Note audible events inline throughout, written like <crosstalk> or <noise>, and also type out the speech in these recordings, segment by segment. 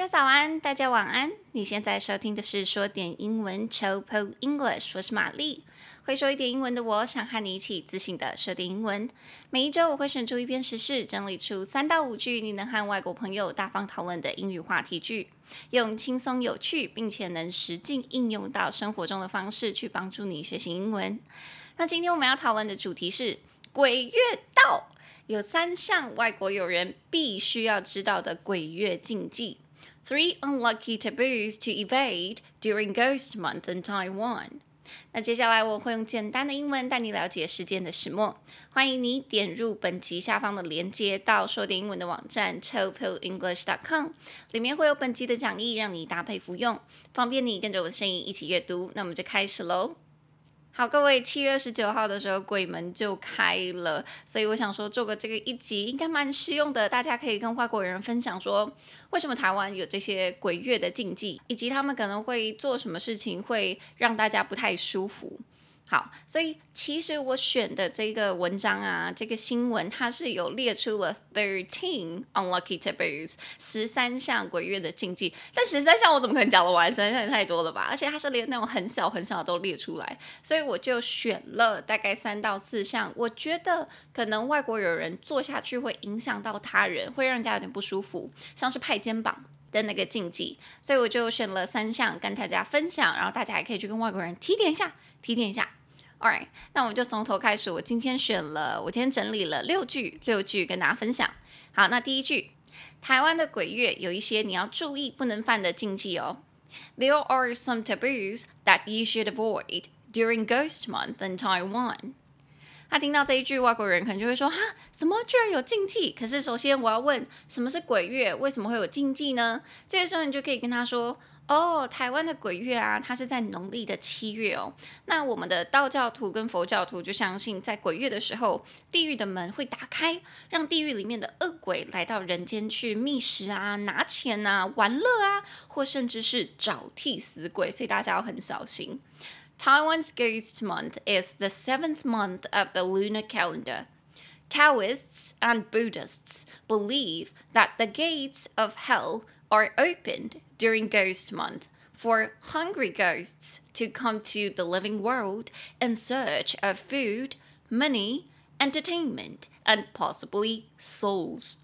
大家早安，大家晚安。你现在收听的是说点英文，Chop English，我是玛丽。会说一点英文的我，想和你一起自信的说点英文。每一周我会选出一篇时事，整理出三到五句你能和外国朋友大方讨论的英语话题句，用轻松有趣并且能实际应用到生活中的方式去帮助你学习英文。那今天我们要讨论的主题是鬼月到，有三项外国友人必须要知道的鬼月禁忌。Three unlucky taboos to evade during Ghost Month in Taiwan。那接下来我会用简单的英文带你了解事件的始末。欢迎你点入本集下方的链接，到说点英文的网站 chopillenglish.com，里面会有本集的讲义，让你搭配服用，方便你跟着我的声音一起阅读。那我们就开始喽。好，各位，七月十九号的时候，鬼门就开了，所以我想说做个这个一集应该蛮适用的，大家可以跟外国人分享说，为什么台湾有这些鬼月的禁忌，以及他们可能会做什么事情会让大家不太舒服。好，所以其实我选的这个文章啊，这个新闻它是有列出了 thirteen unlucky taboos 十三项鬼月的禁忌，但十三项我怎么可能讲得完？十三项也太多了吧？而且它是连那种很小很小的都列出来，所以我就选了大概三到四项，我觉得可能外国友人做下去会影响到他人，会让人家有点不舒服，像是拍肩膀的那个禁忌，所以我就选了三项跟大家分享，然后大家也可以去跟外国人提点一下，提点一下。All right，那我们就从头开始。我今天选了，我今天整理了六句，六句跟大家分享。好，那第一句，台湾的鬼月有一些你要注意不能犯的禁忌哦。There are some taboos that you should avoid during Ghost Month in Taiwan。他听到这一句，外国人可能就会说：哈，什么居然有禁忌？可是首先我要问，什么是鬼月？为什么会有禁忌呢？这个时候你就可以跟他说。哦，台湾的鬼月啊，它是在农历的七月哦。那我们的道教徒跟佛教徒就相信，在鬼月的时候，地狱的门会打开，让地狱里面的恶鬼来到人间去觅食啊、拿钱啊、玩乐啊，或甚至是找替死鬼，所以大家要很小心。Taiwan's Ghost Month is the seventh month of the lunar calendar. Taoists and Buddhists believe that the gates of hell are opened during Ghost Month for hungry ghosts to come to the living world in search of food, money, entertainment, and possibly souls.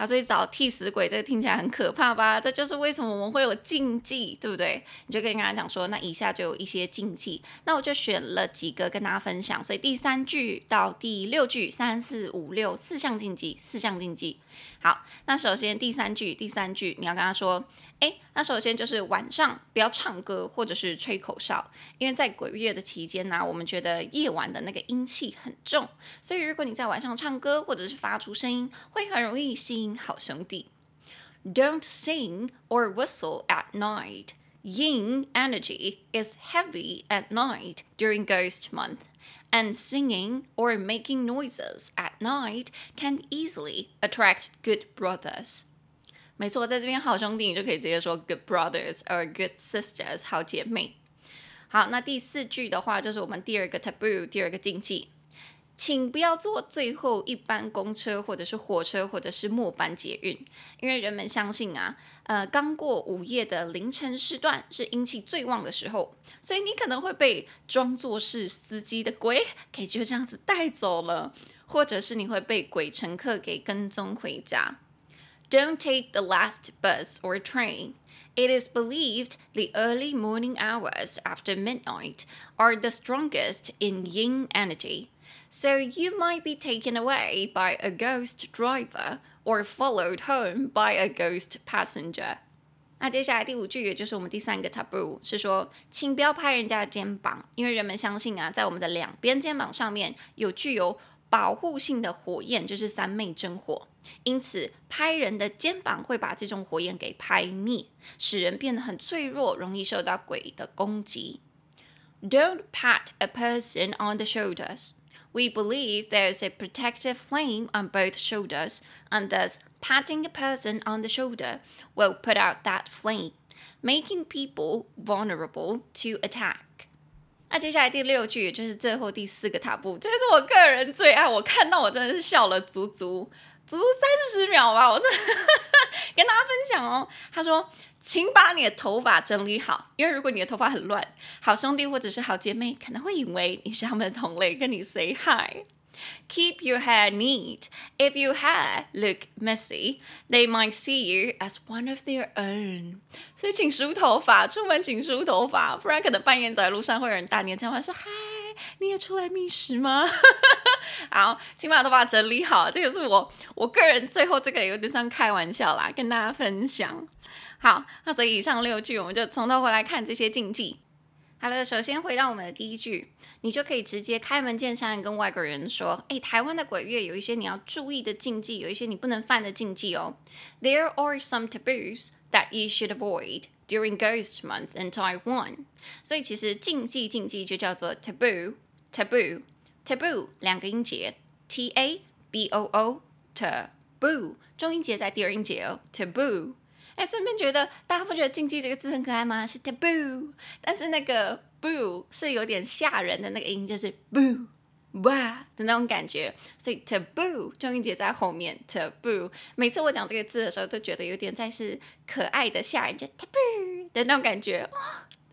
好，所以找替死鬼，这个听起来很可怕吧？这就是为什么我们会有禁忌，对不对？你就可以跟他讲说，那以下就有一些禁忌，那我就选了几个跟大家分享。所以第三句到第六句，三四五六四项禁忌，四项禁忌。好，那首先第三句，第三句你要跟他说。诶，那首先就是晚上不要唱歌或者是吹口哨，因为在鬼月的期间呢、啊，我们觉得夜晚的那个阴气很重，所以如果你在晚上唱歌或者是发出声音，会很容易吸引好兄弟。Don't sing or whistle at night. Yin energy is heavy at night during Ghost Month, and singing or making noises at night can easily attract good brothers. 没错，在这边好兄弟，你就可以直接说 good brothers or good sisters，好姐妹。好，那第四句的话就是我们第二个 taboo，第二个禁忌，请不要坐最后一班公车，或者是火车，或者是末班捷运，因为人们相信啊，呃，刚过午夜的凌晨时段是阴气最旺的时候，所以你可能会被装作是司机的鬼给就这样子带走了，或者是你会被鬼乘客给跟踪回家。Don't take the last bus or train. It is believed the early morning hours after midnight are the strongest in yin energy, so you might be taken away by a ghost driver or followed home by a ghost passenger. 那接下来第五句，也就是我们第三个 taboo，是说，请不要拍人家的肩膀，因为人们相信啊，在我们的两边肩膀上面有具有 保护性的火焰，就是三昧真火。因此，拍人的肩膀会把这种火焰给拍灭，使人变得很脆弱，容易受到鬼的攻击。Don't pat a person on the shoulders. We believe there's a protective flame on both shoulders, and thus patting a person on the shoulder will put out that flame, making people vulnerable to attack. 那接下来第六句，就是最后第四个踏步这是我个人最爱，我看到我真的是笑了足足。足足三十秒吧，我真的跟大家分享哦。他说，请把你的头发整理好，因为如果你的头发很乱，好兄弟或者是好姐妹可能会以为你是他们的同类，跟你 say hi。Keep your hair neat. If your hair look messy, they might see you as one of their own. 所以请梳头发，出门请梳头发，不然可能半夜走在路上会有人打你的电话说：“嗨，你也出来觅食吗？” <laughs> 好，请把头发整理好。这个是我我个人最后这个有点像开玩笑啦，跟大家分享。好，那所以以上六句我们就从头回来看这些禁忌。好了，首先回到我们的第一句，你就可以直接开门见山跟外国人说：“诶，台湾的鬼月有一些你要注意的禁忌，有一些你不能犯的禁忌哦。There are some taboos that you should avoid during Ghost Month in Taiwan。所以其实禁忌禁忌就叫做 taboo，taboo，taboo 两个音节，t a b o o，taboo，重音节在第二音节哦，taboo。哎，顺便觉得大家不觉得“禁忌”这个字很可爱吗？是 taboo，但是那个 boo 是有点吓人的那个音，就是 boo 哇的那种感觉，所以 taboo 重音节在后面，taboo。每次我讲这个字的时候，都觉得有点在是可爱的吓人，就 taboo 的那种感觉。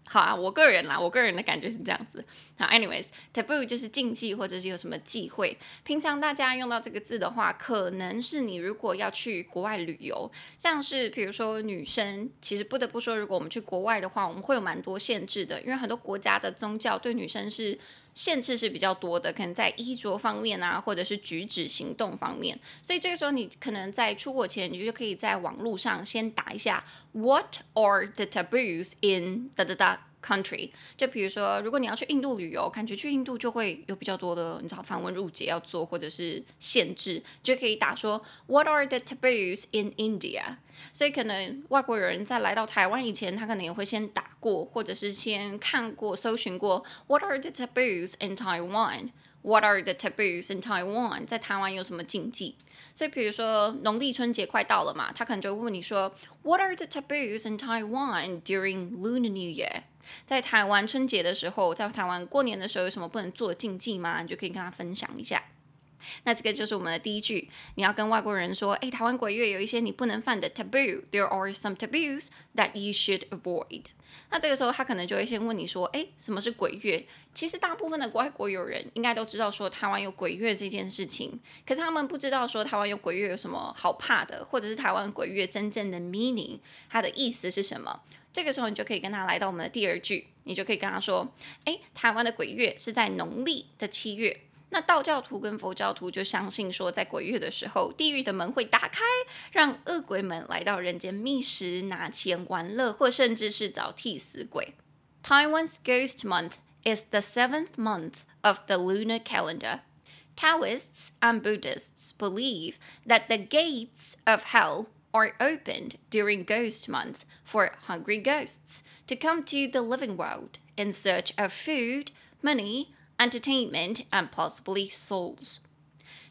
好啊，我个人啦，我个人的感觉是这样子。好，anyways，taboo 就是禁忌或者是有什么忌讳。平常大家用到这个字的话，可能是你如果要去国外旅游，像是比如说女生，其实不得不说，如果我们去国外的话，我们会有蛮多限制的，因为很多国家的宗教对女生是。限制是比较多的，可能在衣着方面啊，或者是举止行动方面。所以这个时候，你可能在出国前，你就可以在网络上先打一下 What are the taboos in 哒哒哒 country？就比如说，如果你要去印度旅游，感觉去印度就会有比较多的，你知道繁文縟节要做，或者是限制，就可以打说 What are the taboos in India？所以可能外国人在来到台湾以前，他可能也会先打过，或者是先看过、搜寻过 What are the taboos in Taiwan？What are the taboos in Taiwan？在台湾有什么禁忌？所以比如说农历春节快到了嘛，他可能就会问你说 What are the taboos in Taiwan during Lunar New Year？在台湾春节的时候，在台湾过年的时候有什么不能做的禁忌吗？你就可以跟他分享一下。那这个就是我们的第一句，你要跟外国人说，哎，台湾鬼月有一些你不能犯的 taboo。There are some taboos that you should avoid。那这个时候他可能就会先问你说，哎，什么是鬼月？其实大部分的外国友人应该都知道说台湾有鬼月这件事情，可是他们不知道说台湾有鬼月有什么好怕的，或者是台湾鬼月真正的 meaning，它的意思是什么？这个时候你就可以跟他来到我们的第二句，你就可以跟他说，哎，台湾的鬼月是在农历的七月。那道教徒跟佛教徒就相信说，在鬼月的时候，地狱的门会打开，让恶鬼们来到人间觅食、拿钱、玩乐，或甚至是找替死鬼。Taiwan's Ghost Month is the seventh month of the lunar calendar. Taoists and Buddhists believe that the gates of hell are opened during Ghost Month for hungry ghosts to come to the living world in search of food, money, Entertainment and possibly souls.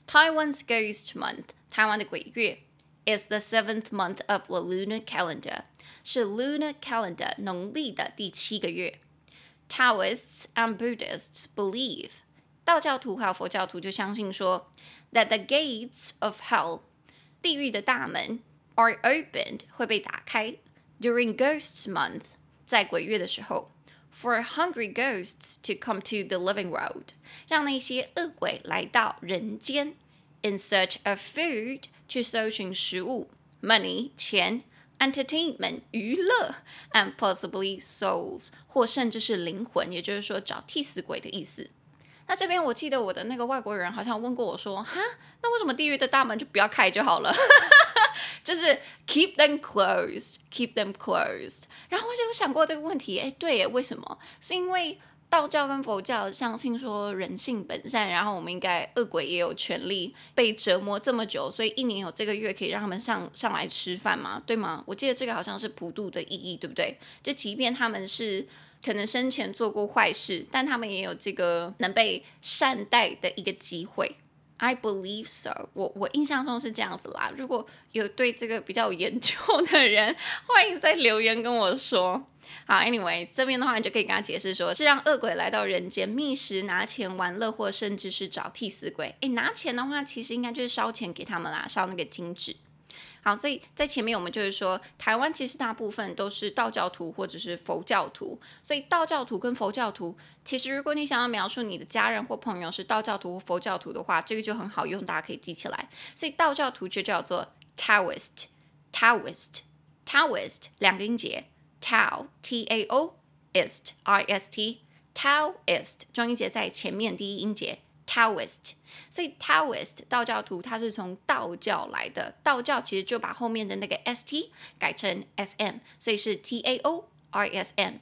Taiwan's Ghost Month, 台湾的鬼月，is the seventh month of the lunar calendar，是 lunar calendar 农历的第七个月。Taoists and Buddhists believe，道教徒和佛教徒就相信说，that the gates of hell，地狱的大门，are opened 会被打开 ，during Ghost Month，在鬼月的时候。For hungry ghosts to come to the living world，让那些恶鬼来到人间，in search of food，去搜寻食物，money 钱，entertainment 娱乐，and possibly souls，或甚至是灵魂，也就是说找替死鬼的意思。 那这边我记得我的那个外国人好像问过我说，哈，那为什么地狱的大门就不要开就好了？<laughs> 就是 keep them closed，keep them closed。然后我就有想过这个问题，哎，对耶，为什么？是因为道教跟佛教相信说人性本善，然后我们应该恶鬼也有权利被折磨这么久，所以一年有这个月可以让他们上上来吃饭吗？对吗？我记得这个好像是普渡的意义，对不对？就即便他们是可能生前做过坏事，但他们也有这个能被善待的一个机会。I believe so 我。我我印象中是这样子啦。如果有对这个比较有研究的人，欢迎在留言跟我说。<laughs> 好，Anyway，这边的话你就可以跟他解释说，是让恶鬼来到人间觅食、拿钱玩乐，或甚至是找替死鬼。诶，拿钱的话，其实应该就是烧钱给他们啦，烧那个金纸。好，所以在前面我们就是说，台湾其实大部分都是道教徒或者是佛教徒，所以道教徒跟佛教徒，其实如果你想要描述你的家人或朋友是道教徒或佛教徒的话，这个就很好用，大家可以记起来。所以道教徒就叫做 Taoist，Taoist，Taoist，两个音节，Tao T A O ist I S T，Taoist，中音节在前面，第一音节。Taoist，所以 Taoist 道教徒，它是从道教来的。道教其实就把后面的那个 st 改成 sm，所以是 t a o r s m。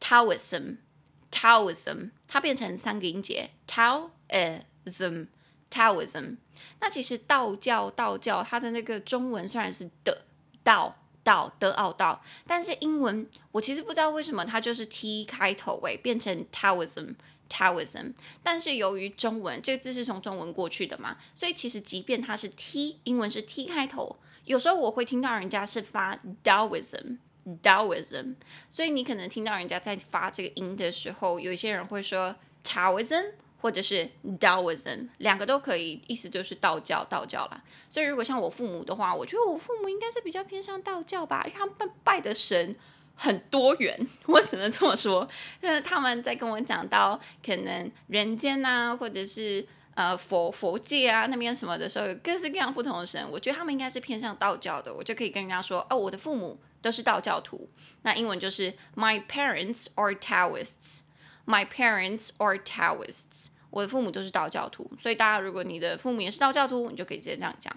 Taoism，Taoism，它变成三个音节，Taoism，Taoism。那其实道教，道教它的那个中文虽然是的道道德奥道，但是英文我其实不知道为什么它就是 t 开头，喂，变成 Taoism。Taoism，但是由于中文这个字是从中文过去的嘛，所以其实即便它是 T，英文是 T 开头，有时候我会听到人家是发 Daoism，Daoism，所以你可能听到人家在发这个音的时候，有一些人会说 Taoism 或者是 Daoism，两个都可以，意思就是道教，道教啦。所以如果像我父母的话，我觉得我父母应该是比较偏向道教吧，因为他们拜的神。很多元，<laughs> 我只能这么说。那他们在跟我讲到可能人间呐，或者是呃佛佛界啊那边什么的时候，有各式各样不同的神。我觉得他们应该是偏向道教的，我就可以跟人家说哦，我的父母都是道教徒。那英文就是 My parents are Taoists. My parents are Taoists. 我的父母都是道教徒。所以大家如果你的父母也是道教徒，你就可以直接这样讲。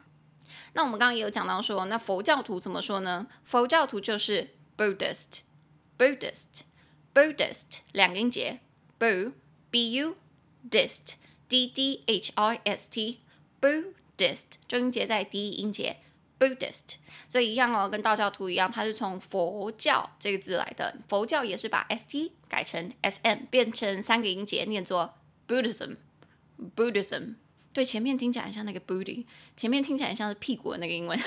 那我们刚刚也有讲到说，那佛教徒怎么说呢？佛教徒就是。Buddhist, Buddhist, Buddhist 两个音节，bu, bu, dist, d d h i s t, Buddhist 中音节在第一音节，Buddhist，所以一样哦，跟道教徒一样，它是从佛教这个字来的。佛教也是把 s t 改成 s m，变成三个音节，念作 Buddhism, Buddhism。对，前面听起来像那个 booty，前面听起来像是屁股的那个英文。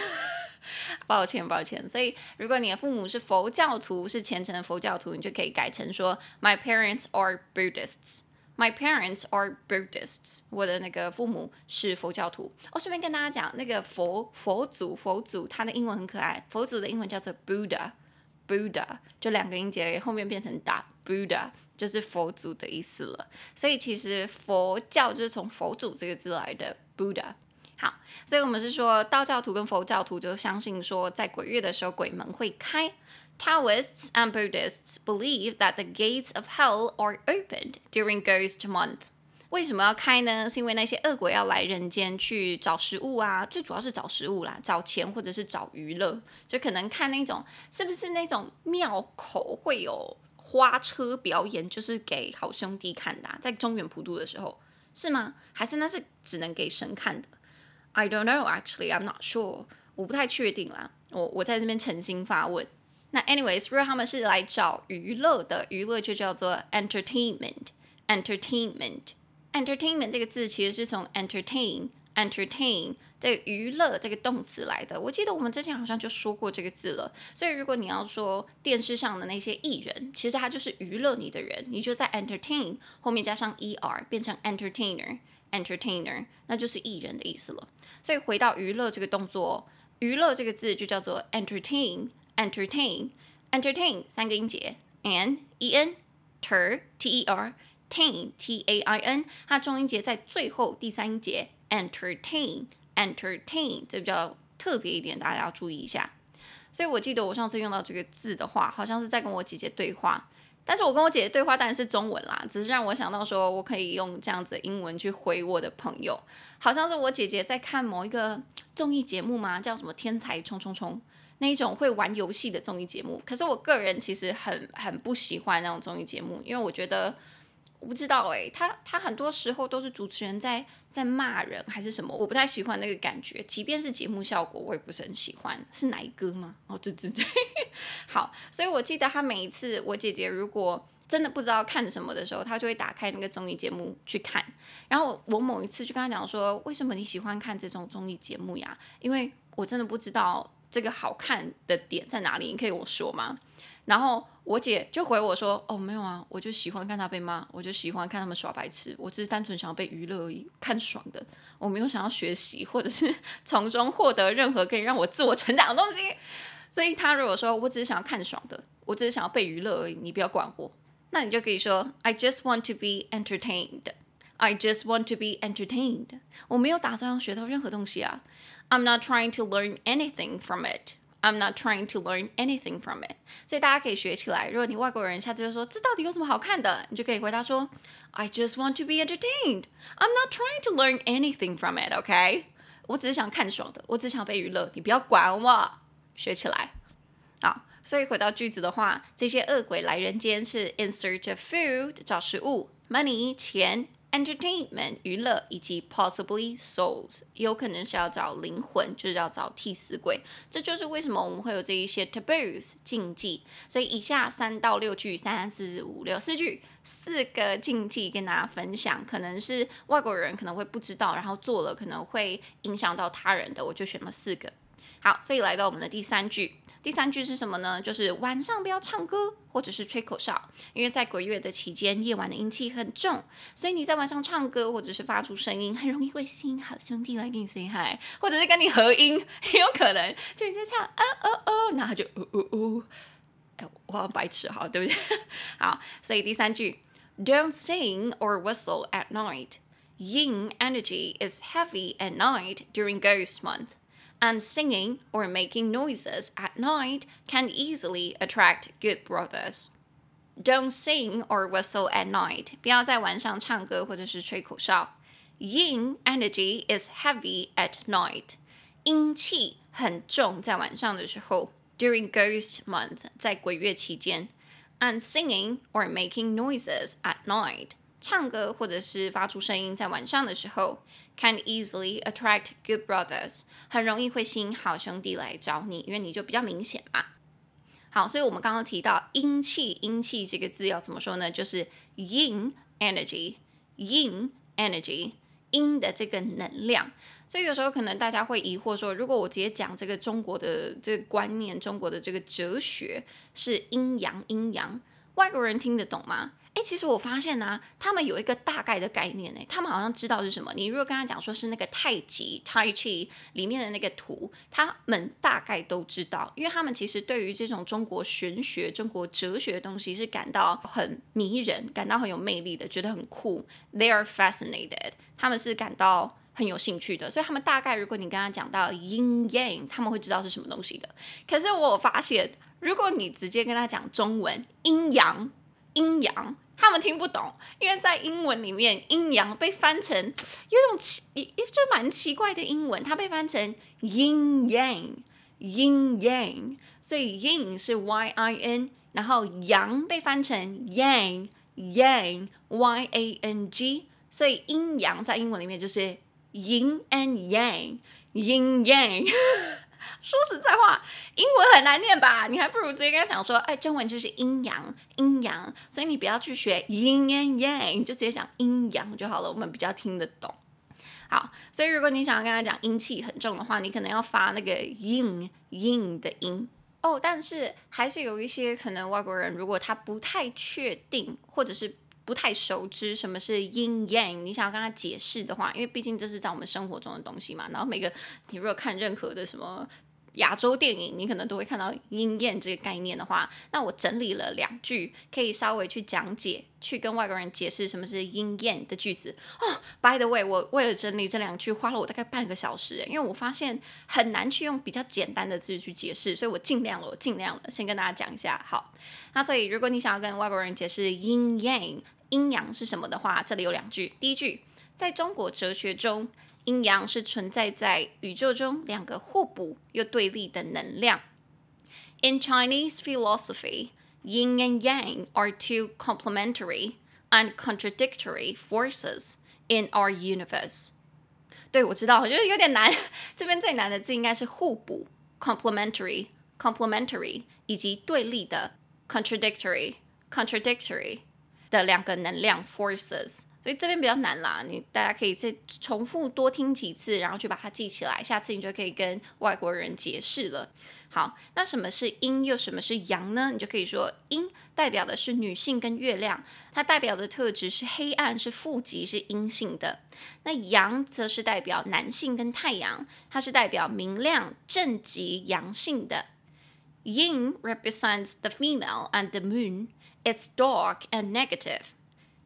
<laughs> 抱歉，抱歉。所以，如果你的父母是佛教徒，是虔诚的佛教徒，你就可以改成说：My parents are Buddhists. My parents are Buddhists. 我的那个父母是佛教徒。哦，顺便跟大家讲，那个佛佛祖佛祖，他的英文很可爱。佛祖的英文叫做 Buddha，Buddha 就两个音节，后面变成打 Buddha，就是佛祖的意思了。所以，其实佛教就是从佛祖这个字来的 Buddha。好，所以我们是说，道教徒跟佛教徒就相信说，在鬼月的时候鬼门会开。Taoists and Buddhists believe that the gates of hell are opened during Ghost Month。为什么要开呢？是因为那些恶鬼要来人间去找食物啊，最主要是找食物啦，找钱或者是找娱乐，就可能看那种是不是那种庙口会有花车表演，就是给好兄弟看的啊，在中原普渡的时候是吗？还是那是只能给神看的？I don't know, actually, I'm not sure. 我不太确定啦。我我在这边诚心发问。那 anyways，如果他们是来找娱乐的，娱乐就叫做 entertainment。entertainment。entertainment 这个字其实是从 entertain entertain 这个娱乐这个动词来的。我记得我们之前好像就说过这个字了。所以如果你要说电视上的那些艺人，其实他就是娱乐你的人，你就在 entertain 后面加上 er 变成 entertainer。Entertainer 那就是艺人的意思了。所以回到娱乐这个动作，娱乐这个字就叫做 entertain，entertain，entertain 三个音节，n e n ter t e r tain t a i n，它重音节在最后第三音节 entertain，entertain 这比较特别一点，大家要注意一下。所以我记得我上次用到这个字的话，好像是在跟我姐姐对话。但是我跟我姐姐对话当然是中文啦，只是让我想到说我可以用这样子的英文去回我的朋友，好像是我姐姐在看某一个综艺节目吗，叫什么《天才冲冲冲》那一种会玩游戏的综艺节目。可是我个人其实很很不喜欢那种综艺节目，因为我觉得我不知道哎、他他很多时候都是主持人在在骂人还是什么，我不太喜欢那个感觉。即便是节目效果，我也不是很喜欢。是哪一个吗？哦，对对对。<laughs> 好，所以我记得他每一次，我姐姐如果真的不知道看什么的时候，她就会打开那个综艺节目去看。然后我某一次就跟他讲说：“为什么你喜欢看这种综艺节目呀？因为我真的不知道这个好看的点在哪里，你可以跟我说吗？”然后我姐就回我说：“哦，没有啊，我就喜欢看他被骂，我就喜欢看他们耍白痴，我只是单纯想要被娱乐而已，看爽的，我没有想要学习或者是 <laughs> 从中获得任何可以让我自我成长的东西。所以他如果说我只是想要看爽的，我只是想要被娱乐而已，你不要管我，那你就可以说 I just want to be entertained. I just want to be entertained. 我没有打算要学到任何东西啊。I'm not trying to learn anything from it. I'm not trying to learn anything from it. 所以大家可以学起来。如果你外国人下次就说这到底有什么好看的，你就可以回答说 I just want to be entertained. I'm not trying to learn anything from it. OK？我只是想看爽的，我只想被娱乐，你不要管我。学起来。好，所以回到句子的话，这些恶鬼来人间是 in search of food 找食物，money 钱。Entertainment 娱乐以及 possibly souls 有可能是要找灵魂，就是要找替死鬼。这就是为什么我们会有这一些 taboos 禁忌。所以以下三到六句，三四五六四句，四个禁忌跟大家分享，可能是外国人可能会不知道，然后做了可能会影响到他人的，我就选了四个。好，所以来到我们的第三句。第三句是什么呢？就是晚上不要唱歌或者是吹口哨，因为在鬼月的期间，夜晚的阴气很重，所以你在晚上唱歌或者是发出声音，很容易会吸引好兄弟来跟你 say hi，或者是跟你合音，很 <laughs> 有可能就你在唱啊哦哦，然后他就呜呜呜，哎，我好白痴，好，对不对？<laughs> 好，所以第三句，Don't sing or whistle at night. Yin energy is heavy at night during Ghost Month. And singing or making noises at night can easily attract good brothers. Don't sing or whistle at night. 不要在晚上唱歌或者是吹口哨。Yin energy is heavy at night. 阴气很重，在晚上的时候。During Ghost Month，在鬼月期间。And singing or making noises at night. 唱歌或者是发出声音，在晚上的时候。 Can easily attract good brothers，很容易会吸引好兄弟来找你，因为你就比较明显嘛。好，所以我们刚刚提到阴气，阴气这个字要怎么说呢？就是 yin energy，yin energy，阴的这个能量。所以有时候可能大家会疑惑说，如果我直接讲这个中国的这个观念，中国的这个哲学是阴阳阴阳，外国人听得懂吗？哎，其实我发现呢、啊，他们有一个大概的概念，哎，他们好像知道是什么。你如果跟他讲说是那个太极 Tai Chi 里面的那个图，他们大概都知道，因为他们其实对于这种中国玄学、中国哲学的东西是感到很迷人，感到很有魅力的，觉得很酷。They are fascinated，他们是感到很有兴趣的，所以他们大概如果你跟他讲到 Yin Yang，他们会知道是什么东西的。可是我发现，如果你直接跟他讲中文，阴阳，阴阳。他们听不懂，因为在英文里面，阴阳被翻成有种奇，就蛮奇怪的英文，它被翻成 yin yang，yin yang，所以 yin 是 y i n，然后阳被翻成 yang yang y a n g，所以阴阳在英文里面就是 yin and yang，yin yang。说实在话，英文很难念吧？你还不如直接跟他讲说，哎，中文就是阴阳，阴阳，所以你不要去学 yin and yang，你就直接讲阴阳就好了，我们比较听得懂。好，所以如果你想要跟他讲阴气很重的话，你可能要发那个 yin yin 的音哦。但是还是有一些可能外国人，如果他不太确定，或者是不太熟知什么是 yin yang，你想要跟他解释的话，因为毕竟这是在我们生活中的东西嘛。然后每个你如果看任何的什么。亚洲电影，你可能都会看到阴阳这个概念的话，那我整理了两句，可以稍微去讲解，去跟外国人解释什么是阴阳的句子。哦，by the way，我为了整理这两句，花了我大概半个小时，因为我发现很难去用比较简单的字去解释，所以我尽量了，我尽量了，先跟大家讲一下。好，那所以如果你想要跟外国人解释阴阳，阴阳是什么的话，这里有两句。第一句，在中国哲学中。阴阳是存在在宇宙中两个互补又对立的能量。In Chinese philosophy, yin and yang are two complementary and contradictory forces in our universe. 对，我知道，我觉得有点难。这边最难的字应该是互补 <laughs> （complementary）、complementary 以及对立的 contradictory、contradictory 的两个能量 forces。 所以这边比较难啦，你大家可以再重复多听几次，然后去把它记起来，下次你就可以跟外国人解释了。好，那什么是阴又什么是阳呢？你就可以说，阴代表的是女性跟月亮，它代表的特质是黑暗、是负极、是阴性的。那阳则是代表男性跟太阳，它是代表明亮、正极、阳性的。阴 represents the female and the moon. It's dark and negative.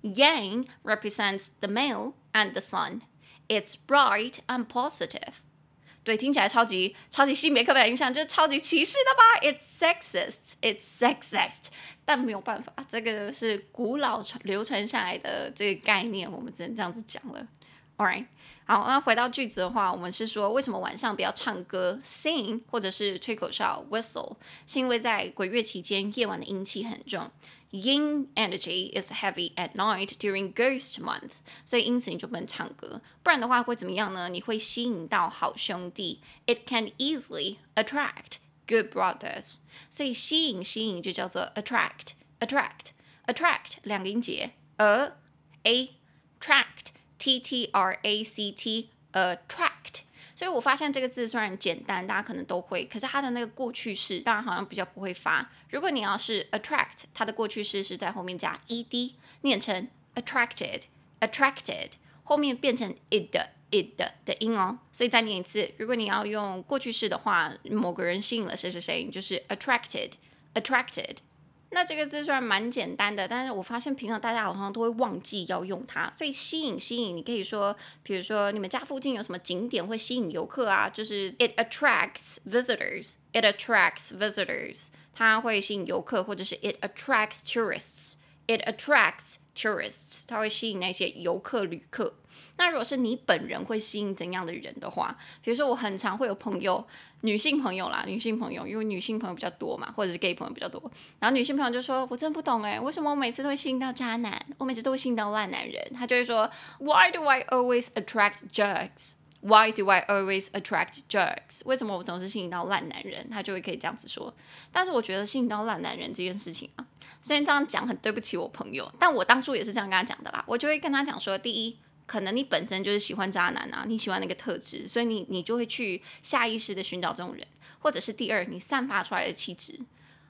Yang represents the male and the sun. It's bright and positive. 对，听起来超级超级性别刻板印象，就是超级歧视的吧？It's sexist. It's sexist. 但没有办法，这个是古老传流传下来的这个概念，我们只能这样子讲了。All right. 好，那回到句子的话，我们是说为什么晚上不要唱歌 sing 或者是吹口哨 whistle，是因为在鬼月期间夜晚的阴气很重 ，yin energy is heavy at night during ghost month，所以因此你就不能唱歌，不然的话会怎么样呢？你会吸引到好兄弟，it can easily attract good brothers，所以吸引吸引就叫做 attract attract attract 两个音节，a a tract。T T R A C T attract， 所以我发现这个字虽然简单，大家可能都会，可是它的那个过去式，大家好像比较不会发。如果你要是 attract，它的过去式是在后面加 ed，念成 attracted，attracted，后面变成 id id 的音哦。所以再念一次，如果你要用过去式的话，某个人吸引了谁谁谁，就是 attracted，attracted。那这个字虽然蛮简单的，但是我发现平常大家好像都会忘记要用它，所以吸引吸引，你可以说，比如说你们家附近有什么景点会吸引游客啊？就是 it attracts visitors，it attracts visitors，它会吸引游客，或者是 it attracts tourists，it attracts tourists，它会吸引那些游客旅客。那如果是你本人会吸引怎样的人的话，比如说我很常会有朋友，女性朋友啦，女性朋友，因为女性朋友比较多嘛，或者是 gay 朋友比较多，然后女性朋友就说：“我真不懂哎，为什么我每次都会吸引到渣男，我每次都会吸引到烂男人？”他就会说：“Why do I always attract jerks? Why do I always attract jerks? 为什么我总是吸引到烂男人？”他就会可以这样子说。但是我觉得吸引到烂男人这件事情啊，虽然这样讲很对不起我朋友，但我当初也是这样跟他讲的啦。我就会跟他讲说：第一。可能你本身就是喜欢渣男啊，你喜欢那个特质，所以你你就会去下意识的寻找这种人，或者是第二，你散发出来的气质，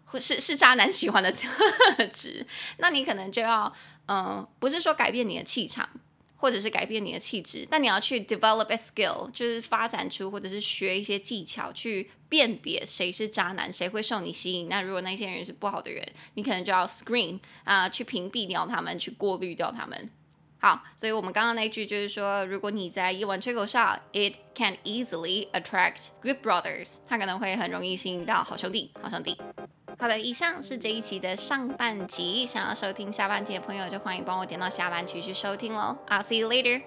或是是渣男喜欢的特质，那你可能就要，嗯、呃，不是说改变你的气场，或者是改变你的气质，但你要去 develop a skill，就是发展出或者是学一些技巧，去辨别谁是渣男，谁会受你吸引。那如果那些人是不好的人，你可能就要 screen 啊、去屏蔽掉他们，去过滤掉他们。好，所以我们刚刚那句就是说，如果你在夜晚吹口哨，it can easily attract good brothers，它可能会很容易吸引到好兄弟、好兄弟。好的，以上是这一期的上半集，想要收听下半集的朋友，就欢迎帮我点到下半集去收听喽。I'll see you later.